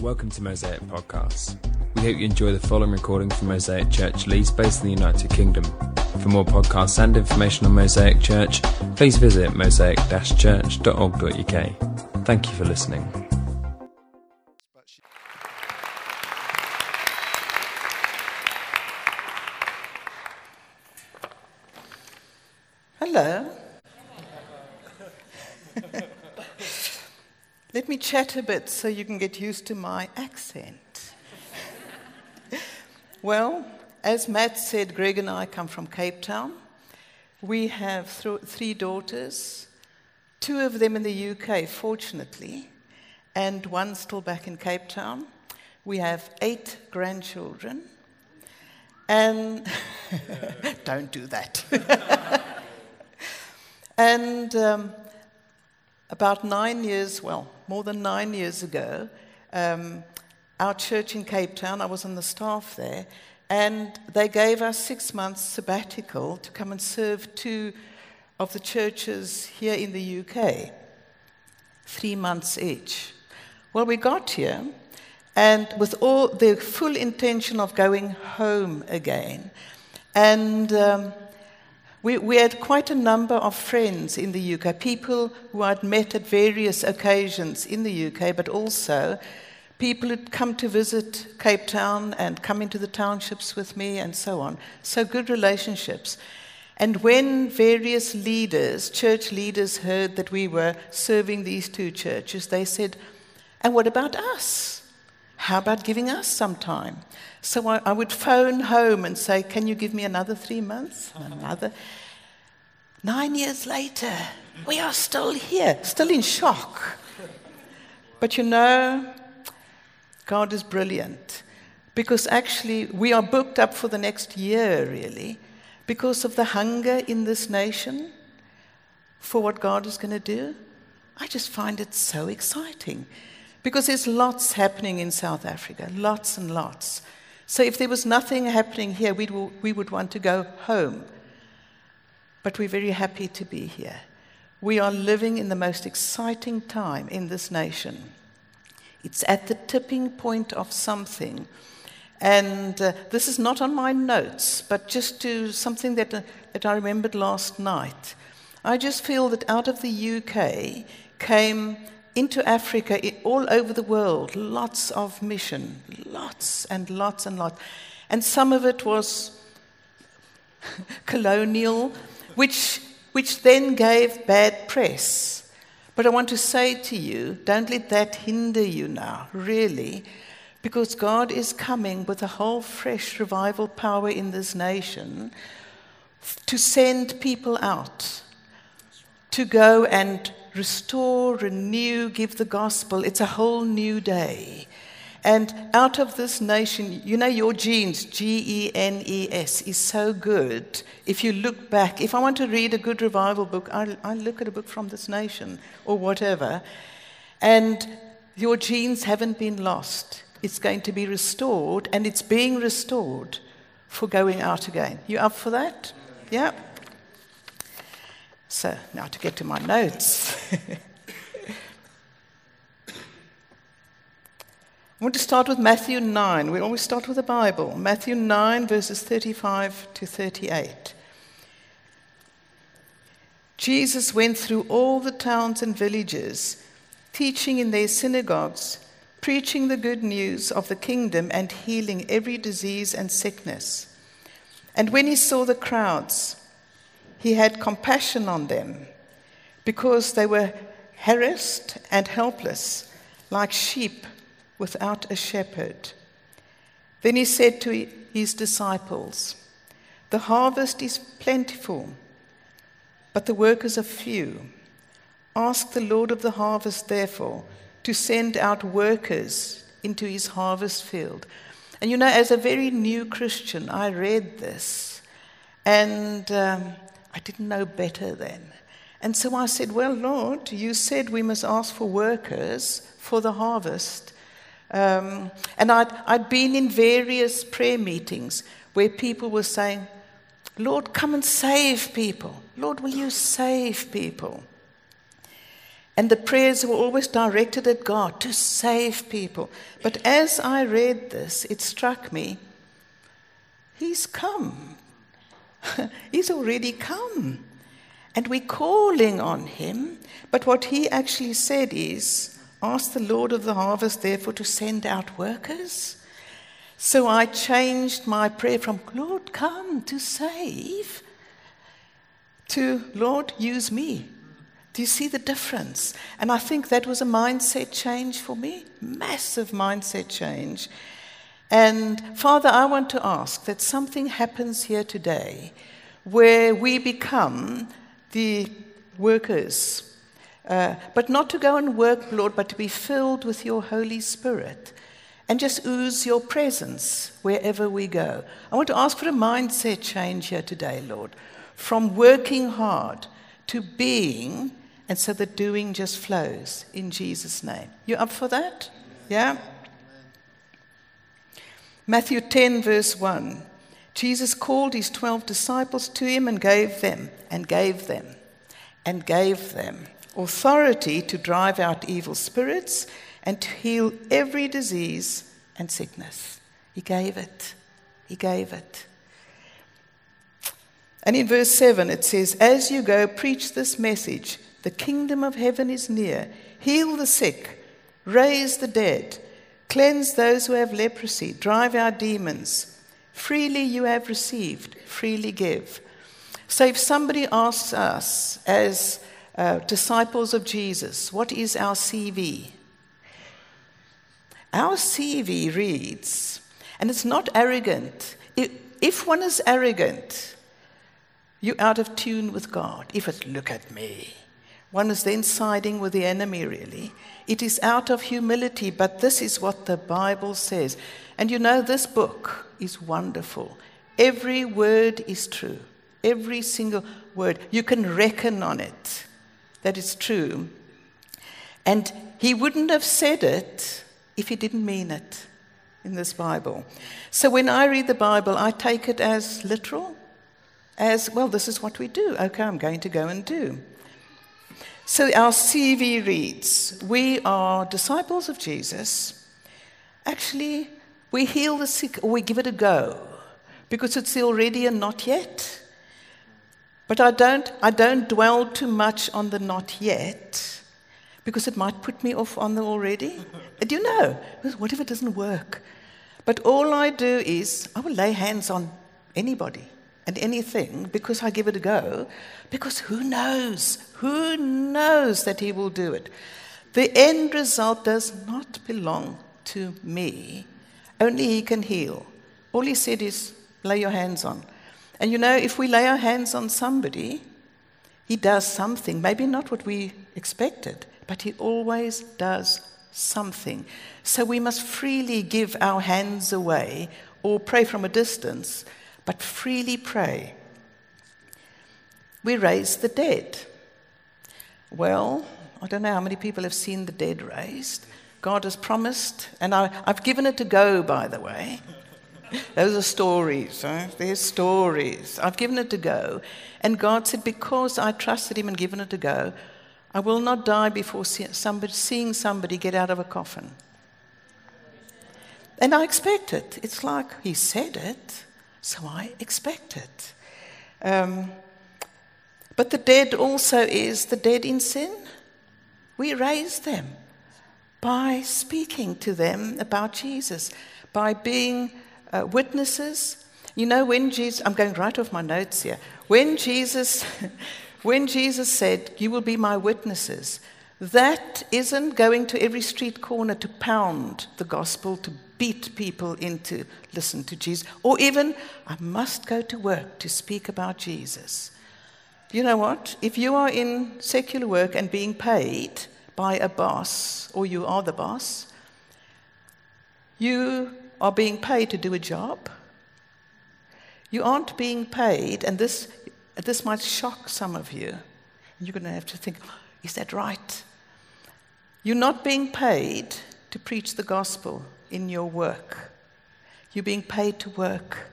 Welcome to Mosaic Podcasts. We hope you enjoy the following recording from Mosaic Church Leeds, based in the United Kingdom. For more podcasts and information on Mosaic Church, please visit mosaic-church.org.uk. Thank you for listening. Chat a bit so you can get used to my accent. well, as Matt said, Greg and I come from Cape Town. We have th- three daughters, two of them in the UK, fortunately, and one still back in Cape Town. We have eight grandchildren. And don't do that. and um, about nine years, well, more than nine years ago, um, our church in Cape Town, I was on the staff there, and they gave us six months sabbatical to come and serve two of the churches here in the UK, three months each. Well, we got here, and with all the full intention of going home again, and um, we, we, had quite a number of friends in the UK, people who I'd met at various occasions in the UK, but also people who'd come to visit Cape Town and come into the townships with me and so on. So good relationships. And when various leaders, church leaders, heard that we were serving these two churches, they said, And what about us? How about giving us some time? So I, I, would phone home and say, Can you give me another three months? Another. Nine years later, we are still here, still in shock. But you know, God is brilliant because actually we are booked up for the next year, really, because of the hunger in this nation for what God is going to do. I just find it so exciting because there's lots happening in South Africa, lots and lots. So if there was nothing happening here, we'd, we would want to go home. But we're very happy to be here. We are living in the most exciting time in this nation. It's at the tipping point of something. And uh, this is not on my notes, but just to something that, uh, that I remembered last night. I just feel that out of the UK came into Africa, all over the world, lots of mission, lots and lots and lots. And some of it was colonial, which, which then gave bad press. But I want to say to you, don't let that hinder you now, really, because God is coming with a whole fresh revival power in this nation to send people out, to go and restore, renew, give the gospel. It's a whole new day. And out of this nation, you know, your genes, G E N E S, is so good. If you look back, if I want to read a good revival book, I, I look at a book from this nation or whatever. And your genes haven't been lost. It's going to be restored, and it's being restored for going out again. You up for that? Yeah? So, now to get to my notes. I want to start with Matthew 9. We always start with the Bible. Matthew 9, verses 35 to 38. Jesus went through all the towns and villages, teaching in their synagogues, preaching the good news of the kingdom, and healing every disease and sickness. And when he saw the crowds, he had compassion on them because they were harassed and helpless, like sheep without a shepherd. Then he said to his disciples, The harvest is plentiful, but the workers are few. Ask the Lord of the harvest, therefore, to send out workers into his harvest field. And you know, as a very new Christian, I read this and um, I didn't know better then. And so I said, Well, Lord, you said we must ask for workers for the harvest. Um, and I'd, I'd been in various prayer meetings where people were saying, Lord, come and save people. Lord, will you save people? And the prayers were always directed at God to save people. But as I read this, it struck me He's come. He's already come. And we're calling on him. But what he actually said is, Ask the Lord of the harvest, therefore, to send out workers. So I changed my prayer from, Lord, come to save, to, Lord, use me. Do you see the difference? And I think that was a mindset change for me, massive mindset change. And Father, I want to ask that something happens here today where we become the workers. Uh, but not to go and work, Lord, but to be filled with your Holy Spirit and just ooze your presence wherever we go. I want to ask for a mindset change here today, Lord, from working hard to being, and so the doing just flows in Jesus' name. You up for that? Yeah? Matthew 10, verse 1. Jesus called his 12 disciples to him and gave them, and gave them, and gave them authority to drive out evil spirits and to heal every disease and sickness. He gave it. He gave it. And in verse 7, it says, As you go, preach this message the kingdom of heaven is near. Heal the sick, raise the dead Cleanse those who have leprosy, drive out demons. Freely you have received, freely give. So if somebody asks us, as uh, disciples of Jesus, what is our CV? Our CV reads, and it's not arrogant. If, one is arrogant, you're out of tune with God. If it's, look at me. One is then siding with the enemy, really. It is out of humility, but this is what the Bible says. And you know, this book is wonderful. Every word is true, every single word. You can reckon on it that it's true. And he wouldn't have said it if he didn't mean it in this Bible. So when I read the Bible, I take it as literal, as, well, this is what we do. Okay, I'm going to go and do. So our CV reads We are disciples of Jesus. Actually, we heal the sick or we give it a go because it's already and not yet. But I don't, I don't dwell too much on the not yet because it might put me off on the already. Do you know? What if it doesn't work? But all I do is I will lay hands on anybody and anything because I give it a go. Because who knows? Who knows that He will do it? The end result does not belong to me. Only He can heal. All He said is, lay your hands on. And you know, if we lay our hands on somebody, He does something. Maybe not what we expected, but He always does something. So we must freely give our hands away or pray from a distance but freely pray. We raise the dead. Well, I don't know how many people have seen the dead raised. God has promised, and I, have given it to go, by the way. Those are stories. Right? They're stories. I've given it to go. And God said, Because I trusted Him and given it to go, I will not die before see somebody, seeing somebody get out of a coffin. And I expect it. It's like He said it. So I expect it. Um, but the dead also is the dead in sin. We raise them by speaking to them about Jesus, by being uh, witnesses. You know, when Jesus, I'm going right off my notes here. When Jesus, when Jesus said, You will be my witnesses, that isn't going to every street corner to pound the gospel, to beat people into listen to Jesus, or even I must go to work to speak about Jesus. You know what? If you are in secular work and being paid by a boss, or you are the boss, you are being paid to do a job. You aren't being paid, and this, this might shock some of you. You're going to have to think, oh, is that right? You're not being paid to preach the gospel in your work. You're being paid to work.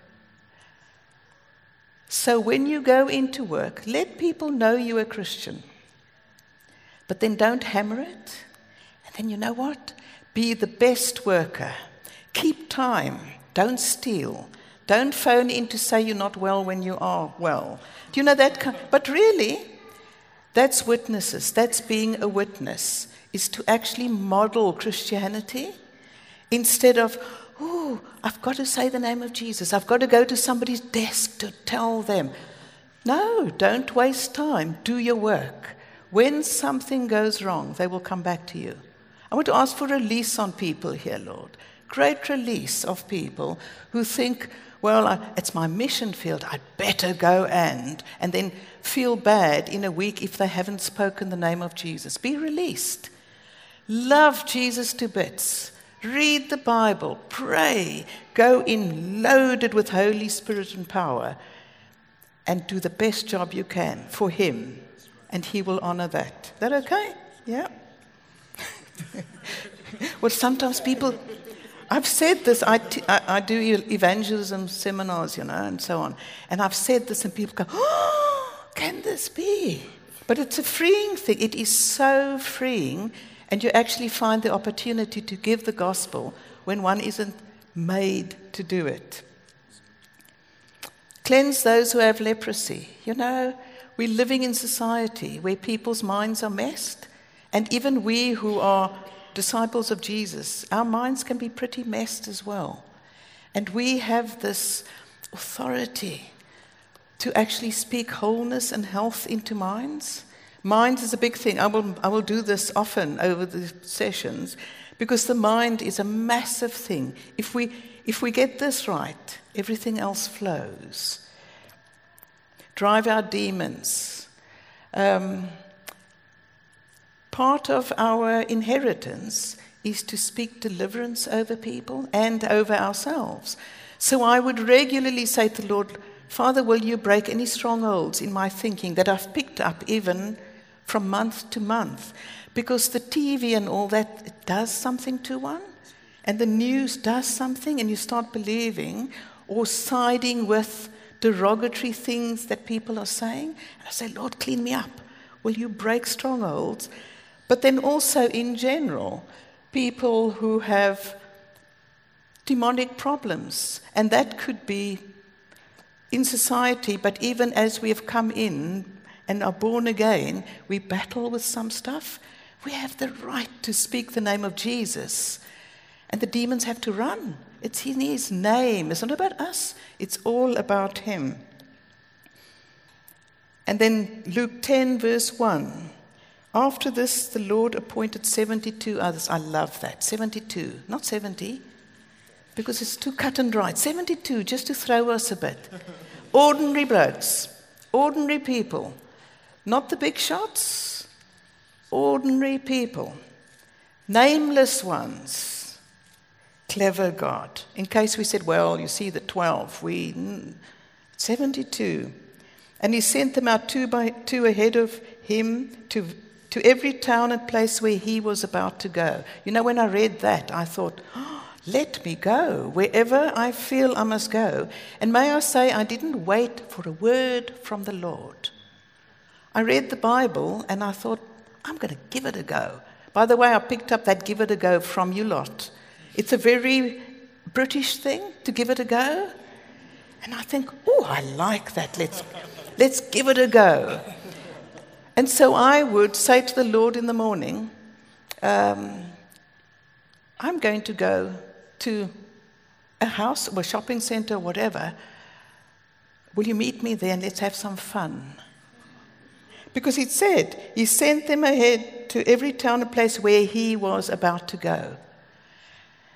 So when you go into work, let people know you're a Christian. But then don't hammer it. And then you know what? Be the best worker. Keep time. Don't steal. Don't phone in to say you're not well when you are well. Do you know that? But really, that's witnesses. That's being a witness, is to actually model Christianity instead of, oh, I've got to say the name of Jesus. I've got to go to somebody's desk to tell them. No, don't waste time. Do your work. When something goes wrong, they will come back to you. I want to ask for release on people here, Lord. Great release of people who think, well, I, it's my mission field, I'd better go and, and then feel bad in a week if they haven't spoken the name of Jesus. Be released. Love Jesus to bits. Read the Bible, pray, go in loaded with Holy Spirit and power, and do the best job you can for Him, and He will honor that. That okay? Yeah? well, sometimes people, I've said this, I, t- I, I do evangelism seminars, you know, and so on, and I've said this, and people go, oh, can this be? But it's a freeing thing. It is so freeing and you actually find the opportunity to give the gospel when one isn't made to do it. Cleanse those who have leprosy. You know, we're living in society where people's minds are messed, and even we who are disciples of Jesus, our minds can be pretty messed as well. And we have this authority to actually speak wholeness and health into minds. Mind is a big thing. I will, I will do this often over the sessions because the mind is a massive thing. If we, if we get this right, everything else flows. Drive out demons. Um, part of our inheritance is to speak deliverance over people and over ourselves. So I would regularly say to the Lord, Father, will you break any strongholds in my thinking that I've picked up even from month to month because the TV and all that does something to one, and the news does something, and you start believing or siding with derogatory things that people are saying. And I say, Lord, clean me up. Will you break strongholds? But then also in general, people who have demonic problems, and that could be in society, but even as we have come in and are born again, we battle with some stuff. We have the right to speak the name of Jesus. And the demons have to run. It's in his name. It's not about us, it's all about him. And then Luke 10, verse 1. After this, the Lord appointed 72 others. I love that. 72, not 70, because it's too cut and dried. 72, just to throw us a bit. Ordinary blokes, ordinary people not the big shots, ordinary people, nameless ones. Clever God. In case we said, well, you see the 12, we, mm, 72. And he sent them out two by two ahead of him to, to every town and place where he was about to go. You know, when I read that, I thought, oh, let me go wherever I feel I must go. And may I say, I didn't wait for a word from the Lord. I read the Bible and I thought, I'm going to give it a go. By the way, I picked up that give it a go from you lot. It's a very British thing to give it a go. And I think, oh, I like that. Let's, let's give it a go. And so I would say to the Lord in the morning, um, I'm going to go to a house or a shopping center or whatever. Will you meet me there and let's have some fun? Because he said, He sent them ahead to every town and place where he was about to go.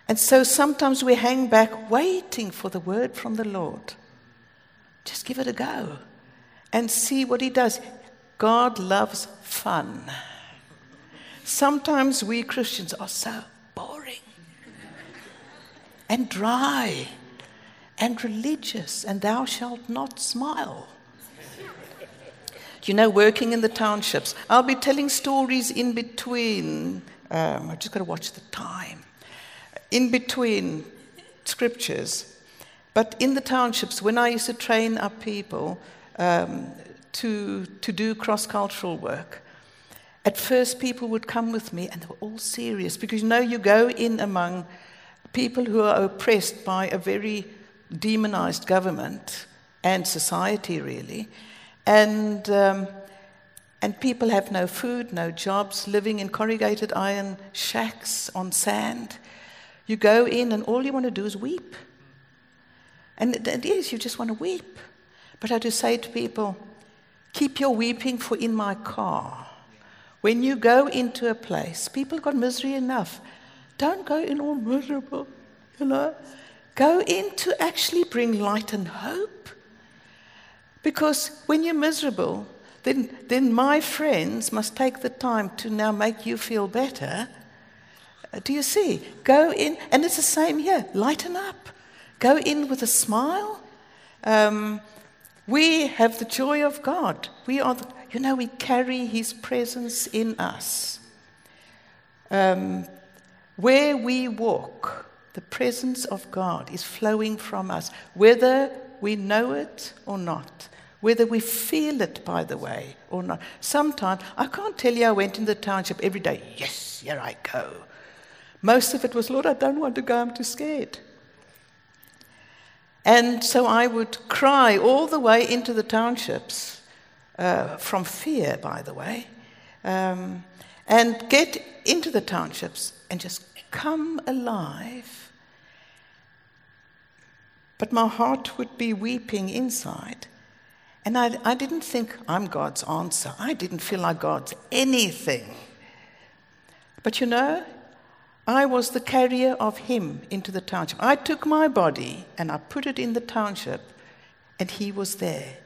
And so sometimes we hang back waiting for the word from the Lord. Just give it a go and see what he does. God loves fun. Sometimes we Christians are so boring and dry and religious, and thou shalt not smile you know, working in the townships. I'll be telling stories in between. Um, I just got to watch the time. In between scriptures. But in the townships, when I used to train up people um, to, to do cross cultural work, at first people would come with me and they were all serious because you know you go in among people who are oppressed by a very demonized government and society really and um, and people have no food no jobs living in corrugated iron shacks on sand. You go in and all you want to do is weep. And it is you just want to weep. But i just say to people keep your weeping for in my car when you go into a place, people got misery enough. Don't go in all miserable, you know. Go in to actually bring light and hope. Because when you're miserable, then, then my friends must take the time to now make you feel better. Uh, do you see? Go in, and it's the same here lighten up. Go in with a smile. Um, we have the joy of God. We are the, you know, we carry His presence in us. Um, where we walk, the presence of God is flowing from us, whether we know it or not, whether we feel it, by the way, or not. Sometimes, I can't tell you I went in the township every day, yes, here I go. Most of it was, Lord, I don't want to go, I'm too scared. And so I would cry all the way into the townships uh, from fear, by the way, um, and get into the townships and just come alive. But my heart would be weeping inside. And I, I didn't think I'm God's answer. I didn't feel like God's anything. But you know, I was the carrier of Him into the township. I took my body and I put it in the township, and He was there.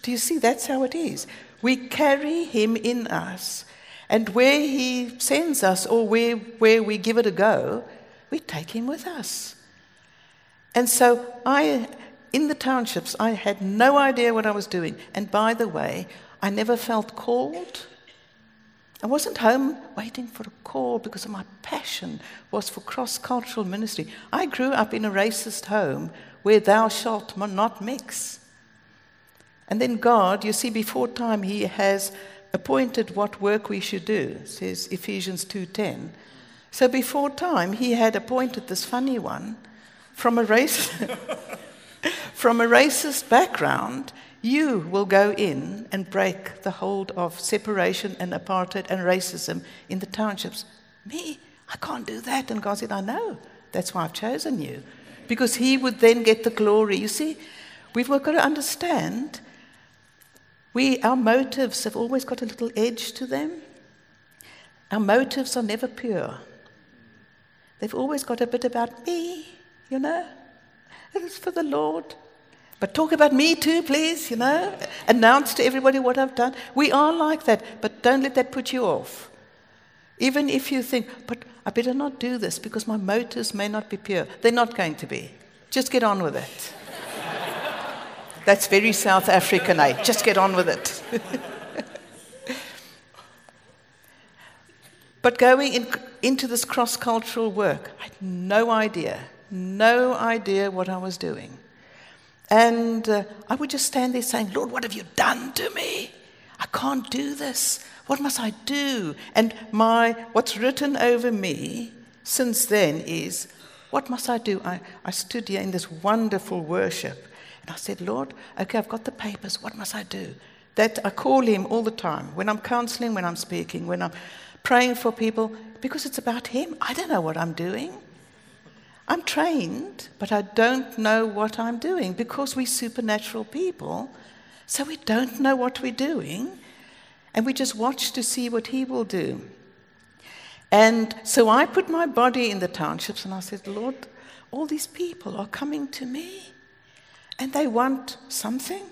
Do you see? That's how it is. We carry him in us, and where he sends us or where, where we give it a go, we take him with us. And so I, in the townships, I had no idea what I was doing. And by the way, I never felt called. I wasn't home waiting for a call because my passion was for cross cultural ministry. I grew up in a racist home where thou shalt not mix. And then God, you see, before time, He has appointed what work we should do, says Ephesians 2.10. So before time, He had appointed this funny one from a, race, from a racist background. You will go in and break the hold of separation and apartheid and racism in the townships. Me? I can't do that. And God said, I know. That's why I've chosen you. Because He would then get the glory. You see, we've got to understand we, our motives have always got a little edge to them. Our motives are never pure. They've always got a bit about me, you know. It is for the Lord. But talk about me too, please, you know. Announce to everybody what I've done. We are like that, but don't let that put you off. Even if you think, but I better not do this because my motives may not be pure. They're not going to be. Just get on with it. That's very South African, eh? Just get on with it. but going in, into this cross cultural work, I had no idea, no idea what I was doing. And uh, I would just stand there saying, Lord, what have you done to me? I can't do this. What must I do? And my, what's written over me since then is, what must I do? I, I stood here in this wonderful worship and I said, Lord, okay, I've got the papers. What must I do? That I call him all the time when I'm counseling, when I'm speaking, when I'm praying for people, because it's about him. I don't know what I'm doing. I'm trained, but I don't know what I'm doing because we're supernatural people. So we don't know what we're doing, and we just watch to see what he will do. And so I put my body in the townships and I said, Lord, all these people are coming to me and they want something.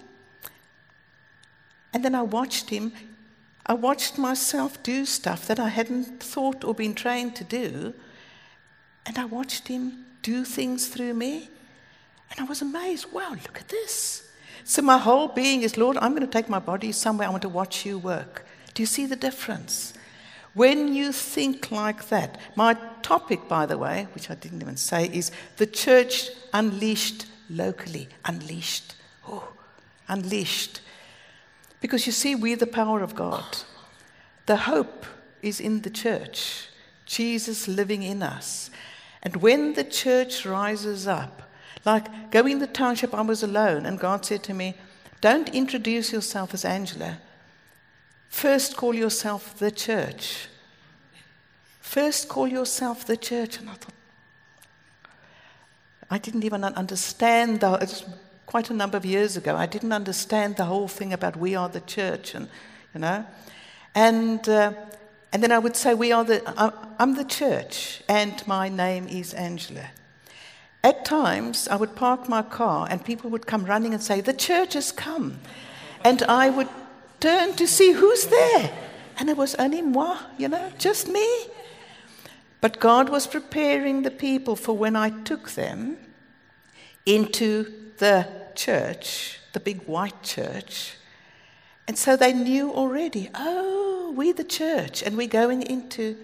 And then I watched him. I watched myself do stuff that I hadn't thought or been trained to do. And I watched him do things through me. And I was amazed. Wow, look at this. So my whole being is, Lord, I'm going to take my body somewhere. I want to watch you work. Do you see the difference? When you think like that, my topic, by the way, which I didn't even say, is the church unleashed locally, unleashed. Oh, unleashed. Because you see, we're the power of God. The hope is in the church, Jesus living in us. And when the church rises up, like going in the township, I was alone, and God said to me, Don't introduce yourself as Angela. First, call yourself the church. First, call yourself the church. And I thought, I didn't even understand the, it's quite a number of years ago. I didn't understand the whole thing about we are the church, and you know, and uh, and then I would say we are the I'm the church, and my name is Angela. At times, I would park my car, and people would come running and say, "The church has come," and I would turn to see who's there, and it was only moi, you know, just me. But God was preparing the people for when I took them into the church, the big white church. And so they knew already, oh, we're the church, and we're going into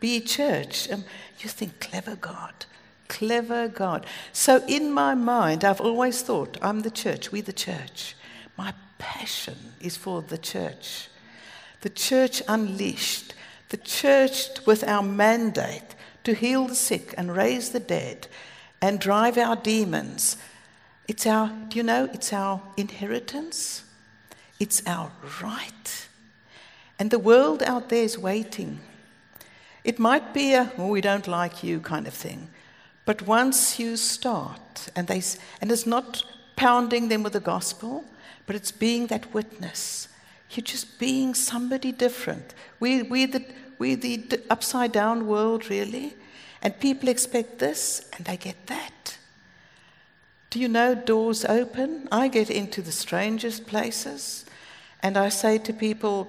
be church. And you think, clever God, clever God. So in my mind, I've always thought, I'm the church, we're the church. My passion is for the church. The church unleashed the church, with our mandate to heal the sick and raise the dead and drive out demons, it's our, do you know, it's our inheritance, it's our right. And the world out there is waiting. It might be a, oh, we don't like you kind of thing. But once you start, and, they, and it's not pounding them with the gospel, but it's being that witness. You're just being somebody different. We, we're, the, we're the upside down world, really. And people expect this, and they get that. Do you know doors open? I get into the strangest places, and I say to people,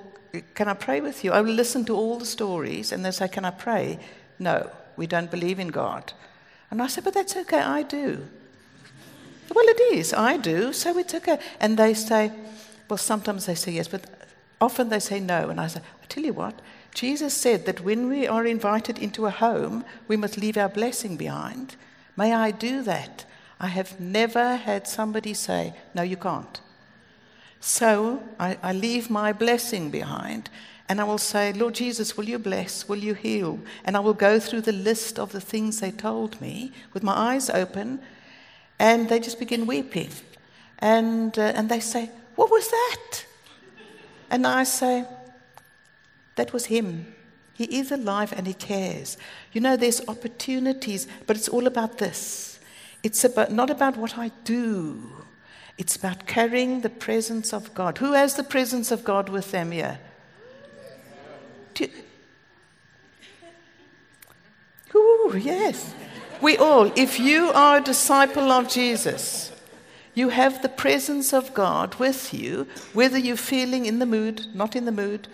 Can I pray with you? I will listen to all the stories, and they say, Can I pray? No, we don't believe in God. And I say, But that's okay, I do. well, it is, I do, so it's okay. And they say, well, sometimes they say yes, but often they say no. And I say, I tell you what, Jesus said that when we are invited into a home, we must leave our blessing behind. May I do that? I have never had somebody say, No, you can't. So I, I, leave my blessing behind and I will say, Lord Jesus, will you bless? Will you heal? And I will go through the list of the things they told me with my eyes open and they just begin weeping. And, uh, and they say, what was that? And I say, That was him. He is alive and he cares. You know, there's opportunities, but it's all about this. It's about, not about what I do, it's about carrying the presence of God. Who has the presence of God with them here? You, Ooh, yes. We all, if you are a disciple of Jesus, you have the presence of God with you, whether you're feeling in the mood, not in the mood,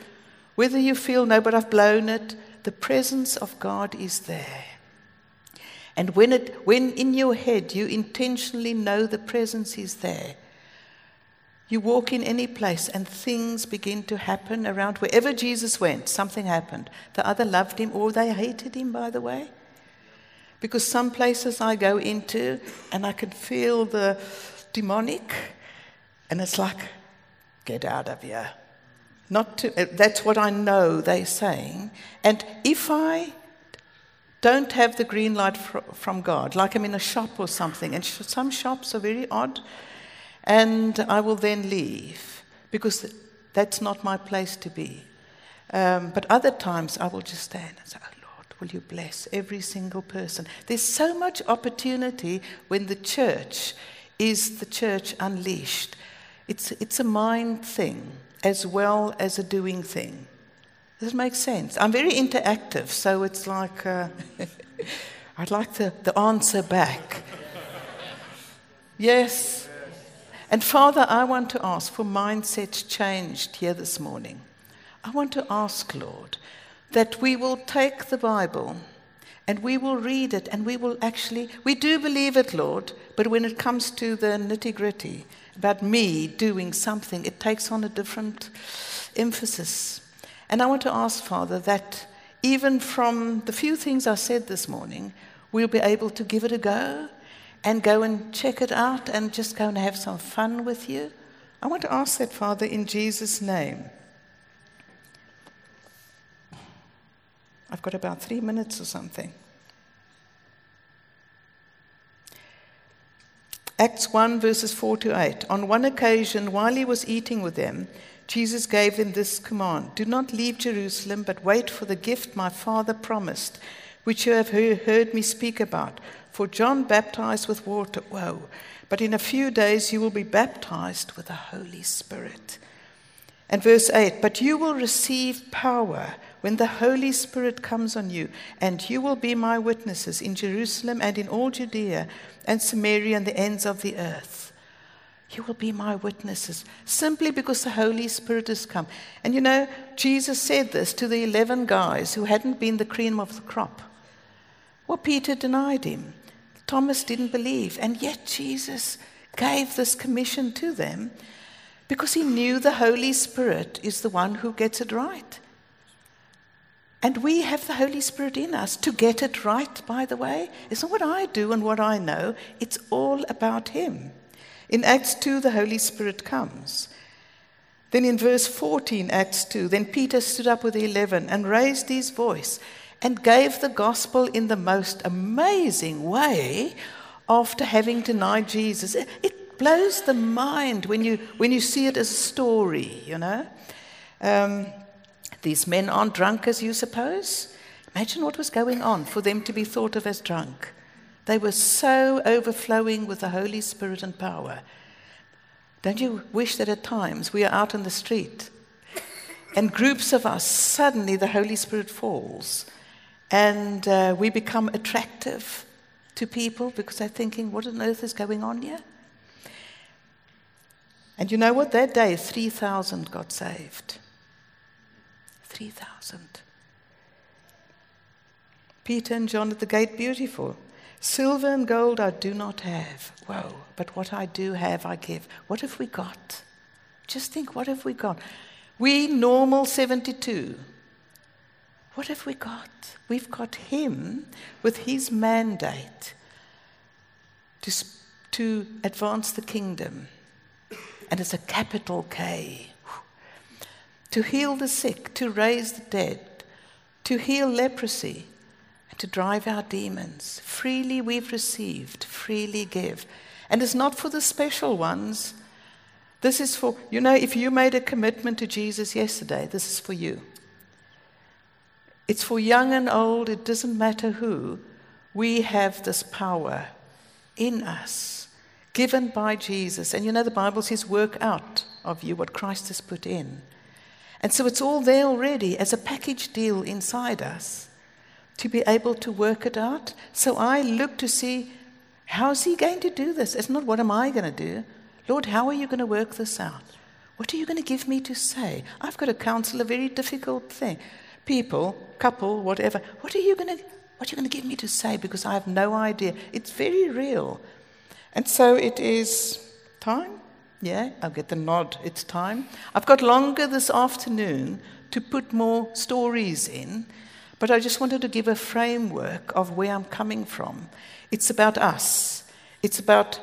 whether you feel, no, but I've blown it, the presence of God is there. And when, it, when in your head you intentionally know the presence is there, you walk in any place and things begin to happen around wherever Jesus went, something happened. The other loved him or they hated him, by the way. Because some places I go into and I can feel the, demonic. And it's like, get out of here. Not to, that's what I know they're saying. And if I don't have the green light fr- from God, like I'm in a shop or something, and sh- some shops are very odd, and I will then leave because that's not my place to be. Um, but other times I will just stand and say, oh Lord, will you bless every single person? There's so much opportunity when the church is the church unleashed. It's, it's a mind thing as well as a doing thing. Does it make sense? I'm very interactive, so it's like uh, I'd like the, the answer back. yes. And Father, I want to ask for mindsets changed here this morning. I want to ask, Lord, that we will take the Bible and we will read it and we will actually, we do believe it, Lord, but when it comes to the nitty gritty about me doing something, it takes on a different emphasis. And I want to ask, Father, that even from the few things I said this morning, we'll be able to give it a go and go and check it out and just go and have some fun with you. I want to ask that, Father, in Jesus' name. I've got about three minutes or something. Acts 1, verses 4 to 8. On one occasion, while he was eating with them, Jesus gave them this command Do not leave Jerusalem, but wait for the gift my Father promised, which you have heard me speak about. For John baptized with water. Whoa. But in a few days you will be baptized with the Holy Spirit. And verse 8 But you will receive power when the Holy Spirit comes on you, and you will be my witnesses in Jerusalem and in all Judea and Samaria and the ends of the earth. You will be my witnesses simply because the Holy Spirit has come. And you know, Jesus said this to the 11 guys who hadn't been the cream of the crop. Well, Peter denied him. Thomas didn't believe. And yet Jesus gave this commission to them because he knew the Holy Spirit is the one who gets it right. And we have the Holy Spirit in us to get it right, by the way. It's not what I do and what I know, it's all about Him. In Acts 2, the Holy Spirit comes. Then in verse 14, Acts 2, then Peter stood up with the eleven and raised his voice and gave the gospel in the most amazing way after having denied Jesus. It blows the mind when you, when you see it as a story, you know. Um, these men aren't drunk as you suppose. Imagine what was going on for them to be thought of as drunk. They were so overflowing with the Holy Spirit and power. Don't you wish that at times we are out on the street and groups of us, suddenly the Holy Spirit falls and uh, we become attractive to people because they're thinking, what on earth is going on here? And you know what? That day, 3,000 got saved. 3,000. Peter and John at the gate, beautiful. Silver and gold I do not have. Whoa, but what I do have, I give. What have we got? Just think, what have we got? We, normal 72. What have we got? We've got him with his mandate to, to advance the kingdom. And it's a capital K to heal the sick, to raise the dead, to heal leprosy, to drive out demons. Freely we've received, freely give. And it's not for the special ones. This is for, you know, if you made a commitment to Jesus yesterday, this is for you. It's for young and old, it doesn't matter who. We have this power in us, given by Jesus. And you know, the Bible says, work out of you what Christ has put in. And so it's all there already as a package deal inside us to be able to work it out. So I look to see how's he going to do this? It's not what am I going to do? Lord, how are you going to work this out? What are you going to give me to say? I've got to counsel a very difficult thing. People, couple, whatever, what are you going to what are you going to give me to say? Because I have no idea. It's very real. And so it is time yeah, I'll get the nod. It's time. I've got longer this afternoon to put more stories in, but I just wanted to give a framework of where I'm coming from. It's about us. It's about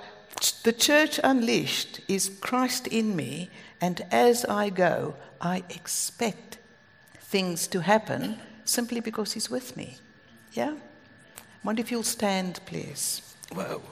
the church unleashed is Christ in me, and as I go, I expect things to happen simply because He's with me. Yeah? Wonder if you'll stand, please. Whoa.